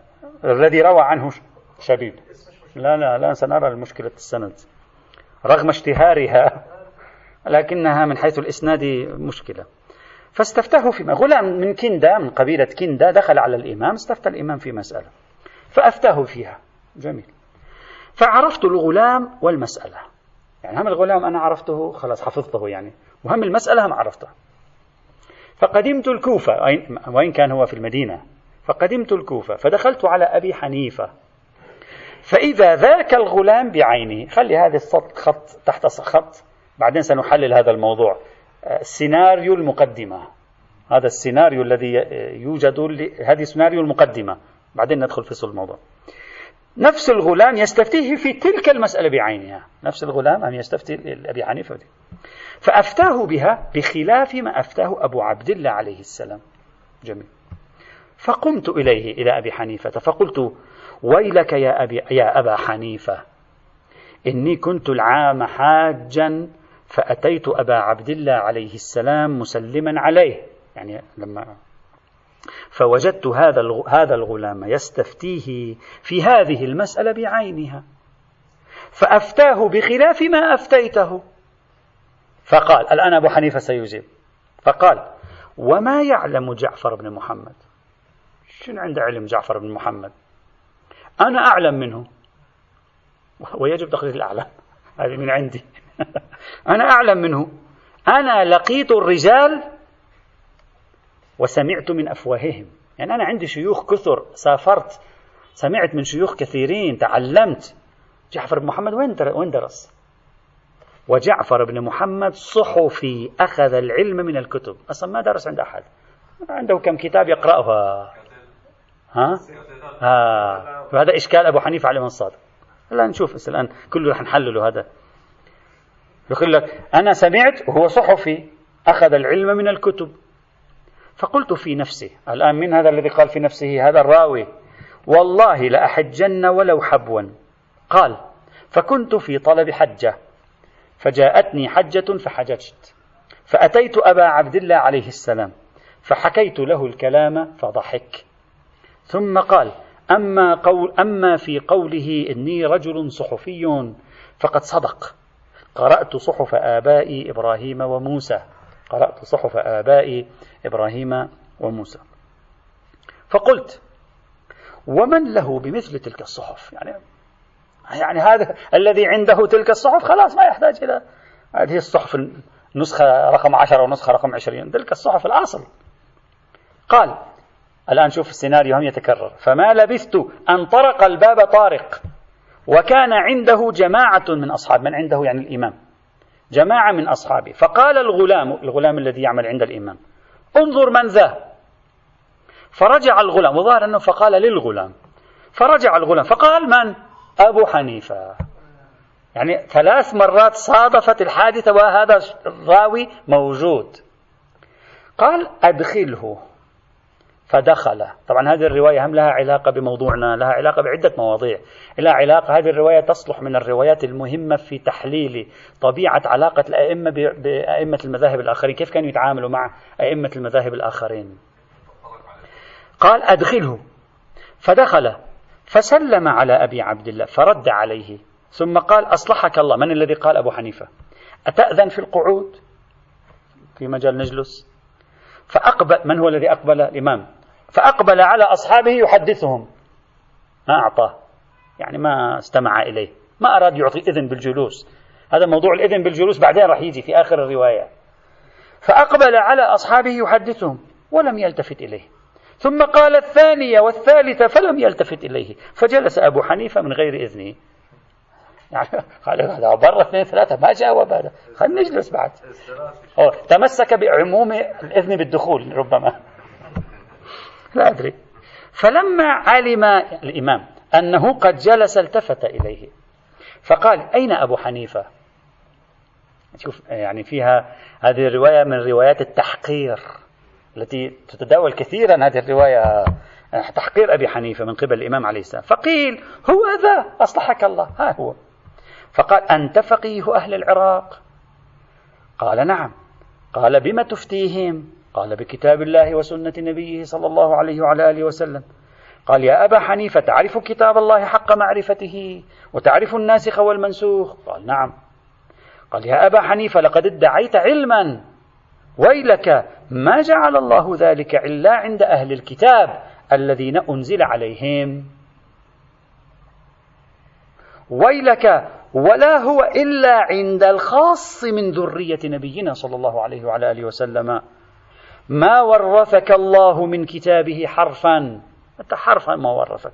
الذي روى عنه شبيب. لا لا لا سنرى المشكلة السند. رغم اشتهارها لكنها من حيث الإسناد مشكلة. فاستفتاه فيما غلام من كندا من قبيلة كندا دخل على الإمام استفتى الإمام في مسألة. فأفتاه فيها. جميل. فعرفت الغلام والمسألة. يعني هم الغلام أنا عرفته خلاص حفظته يعني. وهم المسألة هم عرفتها فقدمت الكوفة وإن كان هو في المدينة. فقدمت الكوفة. فدخلت على أبي حنيفة. فإذا ذاك الغلام بعينه خلي هذا السطر خط تحت خط. بعدين سنحلل هذا الموضوع. سيناريو المقدمة. هذا السيناريو الذي يوجد هذه سيناريو المقدمة. بعدين ندخل في صلب الموضوع. نفس الغلام يستفتيه في تلك المسألة بعينها. نفس الغلام أم يستفتي أبي حنيفة فأفتاه بها بخلاف ما أفتاه أبو عبد الله عليه السلام. جميل. فقمت إليه إلى أبي حنيفة فقلت ويلك يا, أبي يا أبا حنيفة إني كنت العام حاجا فأتيت أبا عبد الله عليه السلام مسلما عليه. يعني لما فوجدت هذا هذا الغلام يستفتيه في هذه المسألة بعينها فأفتاه بخلاف ما أفتيته. فقال الآن أبو حنيفة سيجيب. فقال وما يعلم جعفر بن محمد؟ شنو عند علم جعفر بن محمد؟ أنا أعلم منه. ويجب تقليد الأعلم هذه من عندي. أنا أعلم منه. أنا لقيت الرجال وسمعت من أفواههم. يعني أنا عندي شيوخ كثر سافرت سمعت من شيوخ كثيرين تعلمت. جعفر بن محمد وين وين درس؟ وجعفر بن محمد صحفي أخذ العلم من الكتب. أصلا ما درس عند أحد. عنده كم كتاب يقرأها. ها؟ ها وهذا إشكال أبو حنيفة عليه الصادق لا نشوف الآن كله رح نحلله هذا. يقول لك أنا سمعت وهو صحفي أخذ العلم من الكتب. فقلت في نفسي الآن من هذا الذي قال في نفسه؟ هذا الراوي. والله لأحجن ولو حبوا. قال فكنت في طلب حجة. فجاءتني حجة فحججت. فأتيت أبا عبد الله عليه السلام. فحكيت له الكلام فضحك. ثم قال أما, قول أما في قوله إني رجل صحفي فقد صدق. قرأت صحف آبائي إبراهيم وموسى. قرأت صحف آبائي إبراهيم وموسى. فقلت ومن له بمثل تلك الصحف؟ يعني يعني هذا الذي عنده تلك الصحف خلاص ما يحتاج إلى هذه الصحف نسخة رقم عشرة ونسخة رقم عشرين تلك الصحف الأصل. قال الآن شوف السيناريو هم يتكرر. فما لبثت أن طرق الباب طارق وكان عنده جماعة من أصحاب من عنده يعني الإمام. جماعة من أصحابه. فقال الغلام الغلام الذي يعمل عند الإمام انظر من ذا. فرجع الغلام وظهر أنه فقال للغلام. فرجع الغلام فقال من؟ أبو حنيفة. يعني ثلاث مرات صادفت الحادثة وهذا الراوي موجود. قال أدخله. فدخل. طبعا هذه الرواية هم لها علاقة بموضوعنا لها علاقة بعدة مواضيع. لها علاقة هذه الرواية تصلح من الروايات المهمة في تحليل طبيعة علاقة الأئمة بأئمة المذاهب الآخرين. كيف كانوا يتعاملوا مع أئمة المذاهب الآخرين؟ قال أدخله. فدخل. فسلم على أبي عبد الله فرد عليه. ثم قال أصلحك الله. من الذي قال أبو حنيفة؟ أتأذن في القعود؟ في مجال نجلس. فأقبل. من هو الذي أقبل؟ الإمام. فأقبل على أصحابه يحدثهم. ما أعطاه. يعني ما استمع إليه. ما أراد يعطي إذن بالجلوس. هذا موضوع الإذن بالجلوس بعدين راح يجي في آخر الرواية. فأقبل على أصحابه يحدثهم ولم يلتفت إليه. ثم قال الثانية والثالثة فلم يلتفت إليه. فجلس أبو حنيفة من غير إذنه. يعني قال هذا برا اثنين ثلاثة. ما جاوب هذا. خلينا نجلس بعد. تمسك بعموم الإذن بالدخول ربما. لا أدري. فلما علم الإمام أنه قد جلس التفت إليه فقال أين أبو حنيفة؟ شوف يعني فيها هذه الرواية من روايات التحقير التي تتداول كثيرا هذه الرواية تحقير أبي حنيفة من قبل الإمام عليه السلام. فقيل هو ذا أصلحك الله. ها هو. فقال أنت فقيه أهل العراق؟ قال نعم. قال بما تفتيهم؟ قال بكتاب الله وسنة نبيه صلى الله عليه وعلى آله وسلم. قال يا أبا حنيفة تعرف كتاب الله حق معرفته وتعرف الناسخ والمنسوخ؟ قال نعم. قال يا أبا حنيفة لقد ادعيت علما. ويلك ما جعل الله ذلك إلا عند أهل الكتاب الذين أنزل عليهم. ويلك ولا هو إلا عند الخاص من ذرية نبينا صلى الله عليه وعلى آله وسلم. ما ورثك الله من كتابه حرفا. أنت حرفا ما ورثك.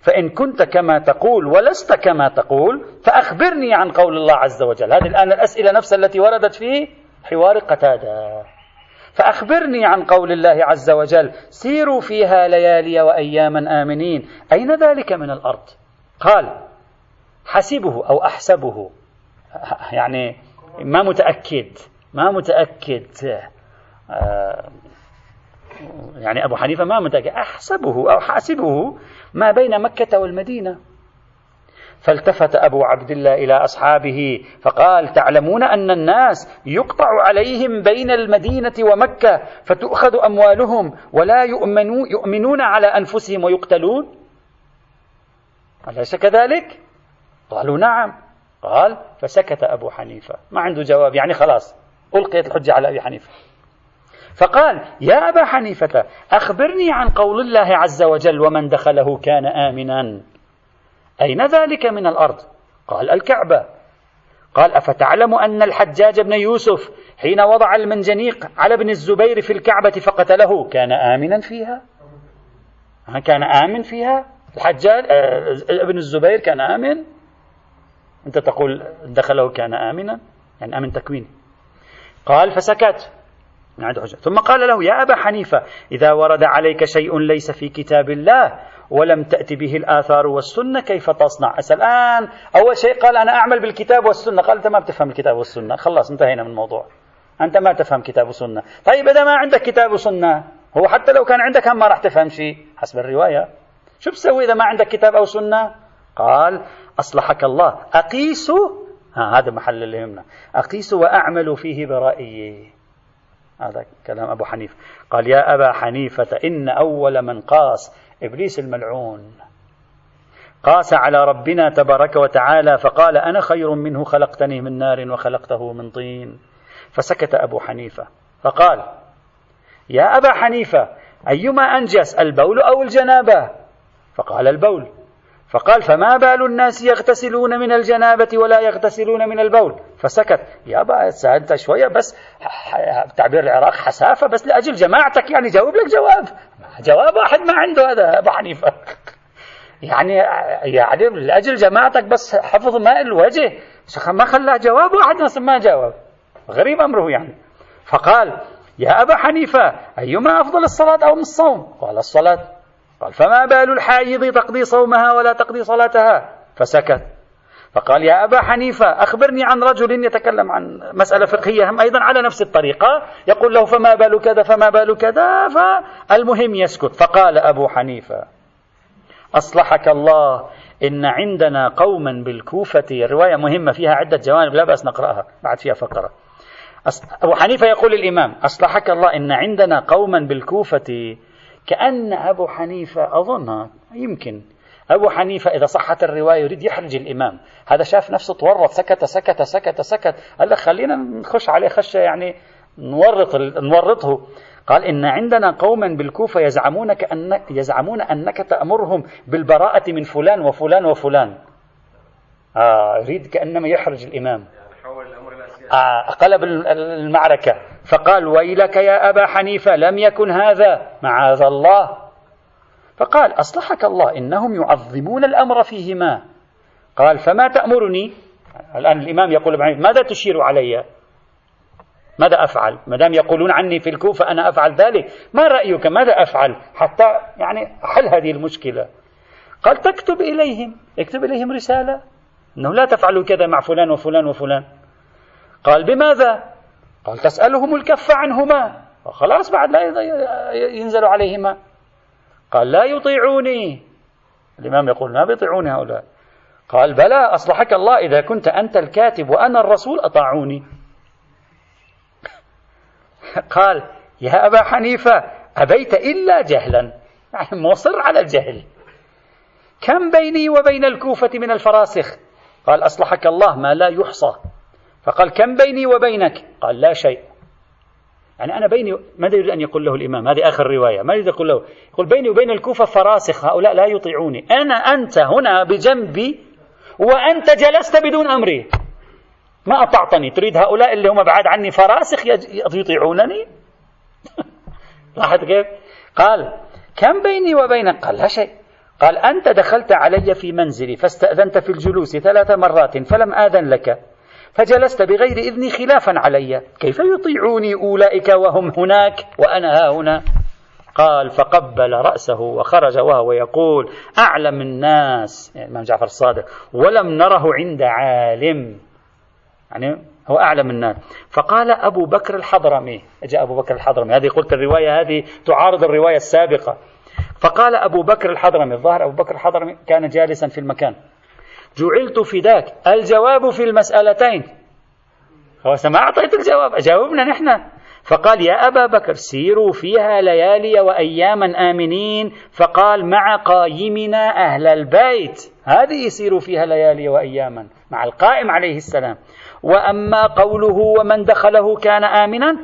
فإن كنت كما تقول ولست كما تقول فأخبرني عن قول الله عز وجل. هذه الآن الأسئلة نفسها التي وردت في حوار قتادة. فأخبرني عن قول الله عز وجل. سيروا فيها ليالي وأياما آمنين. أين ذلك من الأرض؟ قال حسبه أو أحسبه. يعني ما متأكد ما متأكد. يعني أبو حنيفة ما متأكد أحسبه أو حاسبه ما بين مكة والمدينة. فالتفت أبو عبد الله إلى أصحابه فقال تعلمون أن الناس يقطع عليهم بين المدينة ومكة فتؤخذ أموالهم ولا يؤمنون, يؤمنون على أنفسهم ويقتلون؟ أليس كذلك؟ قالوا نعم. قال فسكت أبو حنيفة. ما عنده جواب يعني خلاص ألقيت الحجة على أبي حنيفة. فقال يا أبا حنيفة أخبرني عن قول الله عز وجل ومن دخله كان آمنا أين ذلك من الأرض؟ قال الكعبة قال أفتعلم أن الحجاج بن يوسف حين وضع المنجنيق على ابن الزبير في الكعبة فقتله كان آمنا فيها؟ كان آمن فيها؟ الحجاج آه، ابن الزبير كان آمن؟ أنت تقول دخله كان آمنا؟ يعني آمن تكويني. قال فسكت ثم قال له يا أبا حنيفة إذا ورد عليك شيء ليس في كتاب الله ولم تأتي به الآثار والسنة كيف تصنع؟ أسأل الآن. أول شيء قال أنا أعمل بالكتاب والسنة. قال أنت ما بتفهم الكتاب والسنة. خلاص انتهينا من الموضوع. أنت ما تفهم كتاب وسنة. طيب إذا ما عندك كتاب وسنة هو حتى لو كان عندك هم ما راح تفهم شيء. حسب الرواية. شو بسوي إذا ما عندك كتاب أو سنة؟ قال أصلحك الله. أقيس ها هذا محل اللي يهمنا أقيس وأعمل فيه برأيي. هذا كلام أبو حنيفة. قال يا أبا حنيفة إن أول من قاس إبليس الملعون. قاس على ربنا تبارك وتعالى فقال أنا خير منه خلقتني من نار وخلقته من طين. فسكت أبو حنيفة. فقال يا أبا حنيفة أيما أنجس البول أو الجنابة؟ فقال البول. فقال فما بال الناس يغتسلون من الجنابة ولا يغتسلون من البول؟ فسكت يا با أنت شوية بس تعبير العراق حسافة بس لأجل جماعتك يعني جاوب لك جواب. جواب واحد ما عنده هذا أبو حنيفة. يعني يعني لأجل جماعتك بس حفظ ماء الوجه ما خلاه جواب واحد ما جاوب غريب أمره يعني. فقال يا أبا حنيفة أيما أفضل الصلاة أو الصوم؟ قال الصلاة. قال فما بال الحائض تقضي صومها ولا تقضي صلاتها؟ فسكت. فقال يا أبا حنيفة أخبرني عن رجل يتكلم عن مسألة فقهية هم أيضا على نفس الطريقة يقول له فما بال كذا فما بال كذا. فالمهم يسكت. فقال أبو حنيفة أصلحك الله إن عندنا قوما بالكوفة. الرواية مهمة فيها عدة جوانب لا بأس نقرأها بعد فيها فقرة. أبو حنيفة يقول الإمام أصلحك الله إن عندنا قوما بالكوفة كأن أبو حنيفة أظن يمكن. أبو حنيفة إذا صحت الرواية يريد يحرج الإمام. هذا شاف نفسه تورط سكت سكت سكت سكت. قال لك خلينا نخش عليه خشة يعني نورط نورطه. قال إن عندنا قوما بالكوفة يزعمون كأنك يزعمون أنك تأمرهم بالبراءة من فلان وفلان وفلان. آه يريد كأنما يحرج الإمام. آه قلب المعركة. فقال ويلك يا أبا حنيفة لم يكن هذا. معاذ الله. فقال أصلحك الله إنهم يعظمون الأمر فيهما. قال فما تأمرني؟ الآن الإمام يقول ماذا تشير علي؟ ماذا أفعل؟ ما دام يقولون عني في الكوفة أنا أفعل ذلك. ما رأيك؟ ماذا أفعل؟ حتى يعني حل هذه المشكلة. قال تكتب إليهم. اكتب إليهم رسالة. أنه لا تفعلوا كذا مع فلان وفلان وفلان. قال بماذا؟ قال تسألهم الكف عنهما. خلاص بعد لا ينزل عليهما. قال لا يطيعوني. الإمام يقول ما بيطيعوني هؤلاء. قال بلى أصلحك الله إذا كنت أنت الكاتب وأنا الرسول أطاعوني. قال يا أبا حنيفة أبيت إلا جهلا. يعني مصر على الجهل. كم بيني وبين الكوفة من الفراسخ؟ قال أصلحك الله ما لا يحصى. فقال كم بيني وبينك؟ قال لا شيء. يعني أنا بيني ماذا يريد أن يقول له الإمام هذه آخر رواية ما يريد يقول له يقول بيني وبين الكوفة فراسخ هؤلاء لا يطيعوني. أنا أنت هنا بجنبي وأنت جلست بدون أمري. ما أطعتني. تريد هؤلاء اللي هم بعاد عني فراسخ يطيعونني؟ لاحظ كيف؟ قال كم بيني وبينك؟ قال لا شيء. قال أنت دخلت علي في منزلي فاستأذنت في الجلوس ثلاث مرات فلم آذن لك. فجلست بغير إذني خلافا علي. كيف يطيعوني أولئك وهم هناك وأنا ها هنا؟ قال فقبل رأسه وخرج وهو يقول أعلم الناس يعني الإمام جعفر الصادق ولم نره عند عالم. يعني هو أعلم الناس. فقال أبو بكر الحضرمي جاء أبو بكر الحضرمي. هذه قلت الرواية هذه تعارض الرواية السابقة. فقال أبو بكر الحضرمي الظاهر أبو بكر الحضرمي كان جالسا في المكان. جعلت فداك. الجواب في المسألتين. هو ما أعطيت الجواب أجاوبنا نحن. فقال يا أبا بكر سيروا فيها ليالي وأياما آمنين. فقال مع قايمنا أهل البيت. هذه يسيروا فيها ليالي وأياما مع القائم عليه السلام. وأما قوله ومن دخله كان آمنا.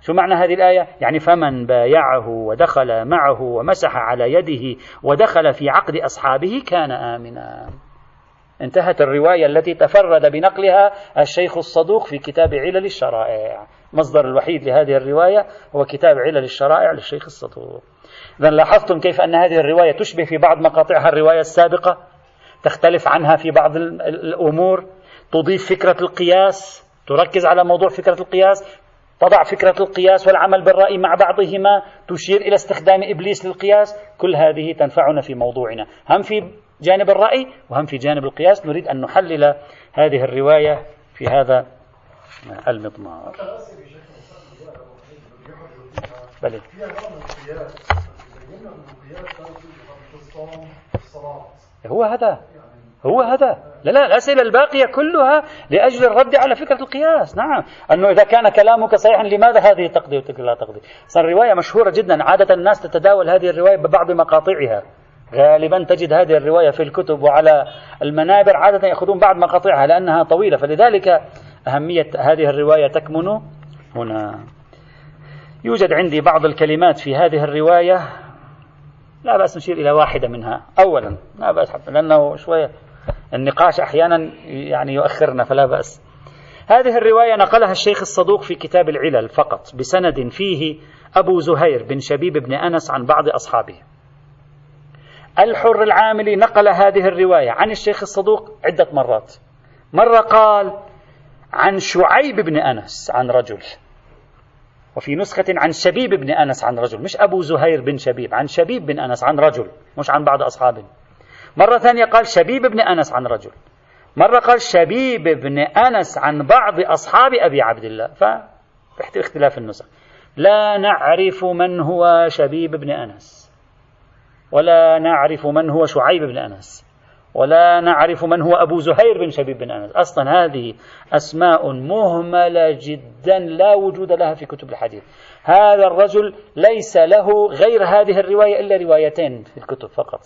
شو معنى هذه الآية؟ يعني فمن بايعه ودخل معه ومسح على يده ودخل في عقد أصحابه كان آمنا. انتهت الرواية التي تفرد بنقلها الشيخ الصدوق في كتاب علل الشرائع. مصدر الوحيد لهذه الرواية هو كتاب علل الشرائع للشيخ الصدوق. إذا لاحظتم كيف أن هذه الرواية تشبه في بعض مقاطعها الرواية السابقة؟ تختلف عنها في بعض الأمور؟ تضيف فكرة القياس؟ تركز على موضوع فكرة القياس؟ تضع فكرة القياس والعمل بالرأي مع بعضهما؟ تشير إلى استخدام إبليس للقياس؟ كل هذه تنفعنا في موضوعنا. هم في جانب الرأي وهم في جانب القياس. نريد أن نحلل هذه الرواية في هذا المضمار. بلى. هو هذا. هو هذا. لا لا الأسئلة الباقية كلها لأجل الرد على فكرة القياس. نعم. أنه إذا كان كلامك صحيحا لماذا هذه تقضي وتلك لا تقضي؟ صار رواية مشهورة جدا. عادة الناس تتداول هذه الرواية ببعض مقاطعها. غالبا تجد هذه الرواية في الكتب وعلى المنابر عادة يأخذون بعض مقاطعها لأنها طويلة فلذلك أهمية هذه الرواية تكمن هنا. يوجد عندي بعض الكلمات في هذه الرواية. لا بأس نشير إلى واحدة منها. أولا لا بأس حتى لأنه شوية النقاش أحيانا يعني يؤخرنا فلا بأس. هذه الرواية نقلها الشيخ الصدوق في كتاب العلل فقط بسند فيه أبو زهير بن شبيب بن أنس عن بعض أصحابه. الحر العاملي نقل هذه الرواية عن الشيخ الصدوق عدة مرات. مرة قال عن شعيب بن أنس عن رجل وفي نسخة عن شبيب بن أنس عن رجل مش أبو زهير بن شبيب عن شبيب بن أنس عن رجل مش عن بعض أصحابه مرة ثانية قال شبيب بن أنس عن رجل مرة قال شبيب بن أنس عن بعض أصحاب أبي عبد الله. اختلاف النسخ. لا نعرف من هو شبيب بن أنس. ولا نعرف من هو شعيب بن أنس ولا نعرف من هو أبو زهير بن شبيب بن أنس. أصلا هذه أسماء مهملة جدا لا وجود لها في كتب الحديث. هذا الرجل ليس له غير هذه الرواية إلا روايتين في الكتب فقط.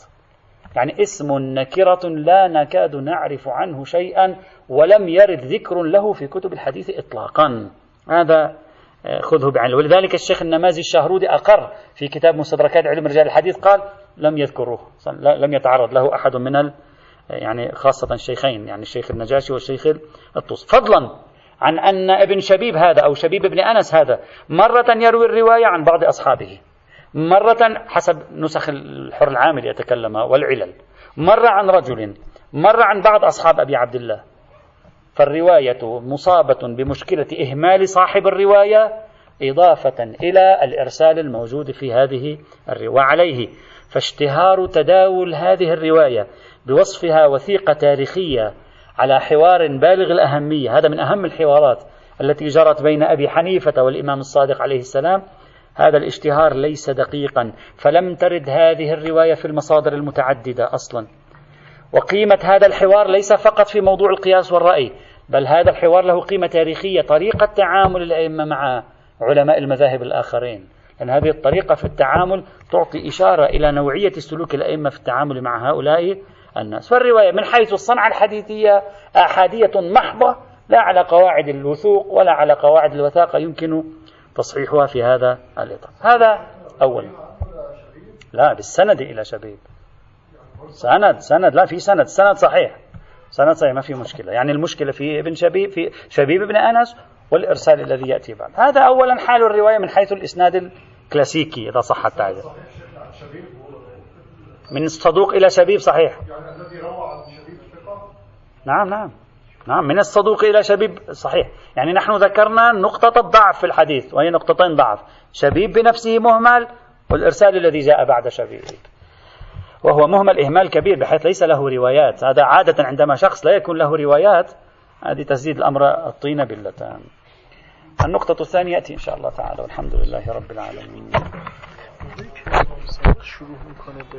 يعني اسم نكرة لا نكاد نعرف عنه شيئا ولم يرد ذكر له في كتب الحديث إطلاقا. هذا آه، خذه بعين ولذلك الشيخ النمازي الشهرودي أقر في كتاب مستدركات علم رجال الحديث قال لم يذكروه لم يتعرض له أحد من يعني خاصة الشيخين يعني الشيخ النجاشي والشيخ الطوس فضلا عن أن ابن شبيب هذا أو شبيب ابن أنس هذا مرة يروي الرواية عن بعض أصحابه مرة حسب نسخ الحر العامل يتكلم والعلل مرة عن رجل مرة عن بعض أصحاب أبي عبد الله. فالرواية مصابة بمشكلة إهمال صاحب الرواية إضافة إلى الإرسال الموجود في هذه الرواية عليه. فاشتهار تداول هذه الرواية بوصفها وثيقة تاريخية على حوار بالغ الأهمية. هذا من أهم الحوارات التي جرت بين أبي حنيفة والإمام الصادق عليه السلام. هذا الاشتهار ليس دقيقا فلم ترد هذه الرواية في المصادر المتعددة أصلا. وقيمة هذا الحوار ليس فقط في موضوع القياس والرأي بل هذا الحوار له قيمة تاريخية طريقة تعامل الأئمة مع علماء المذاهب الآخرين. لأن هذه الطريقة في التعامل تعطي إشارة إلى نوعية سلوك الأئمة في التعامل مع هؤلاء الناس. فالرواية من حيث الصنعة الحديثية أحادية محضة لا على قواعد الوثوق ولا على قواعد الوثاقة يمكن تصحيحها في هذا الإطار. هذا أول. لا بالسند إلى شبيب. سند سند لا في سند. سند صحيح. سند صحيح ما في مشكلة. يعني المشكلة في ابن شبيب في شبيب بن أنس والإرسال الذي يأتي بعد. هذا أولا حال الرواية من حيث الإسناد الكلاسيكي إذا صح التعبير. من الصدوق إلى شبيب صحيح. نعم نعم. نعم من الصدوق إلى شبيب صحيح. يعني نحن ذكرنا نقطة الضعف في الحديث وهي نقطتين ضعف. شبيب بنفسه مهمل والإرسال الذي جاء بعد شبيب. وهو مهمل إهمال كبير بحيث ليس له روايات. هذا عادة عندما شخص لا يكون له روايات هذه تزيد الأمر الطين باللتان. النقطة الثانية يأتي إن شاء الله تعالى والحمد لله رب العالمين.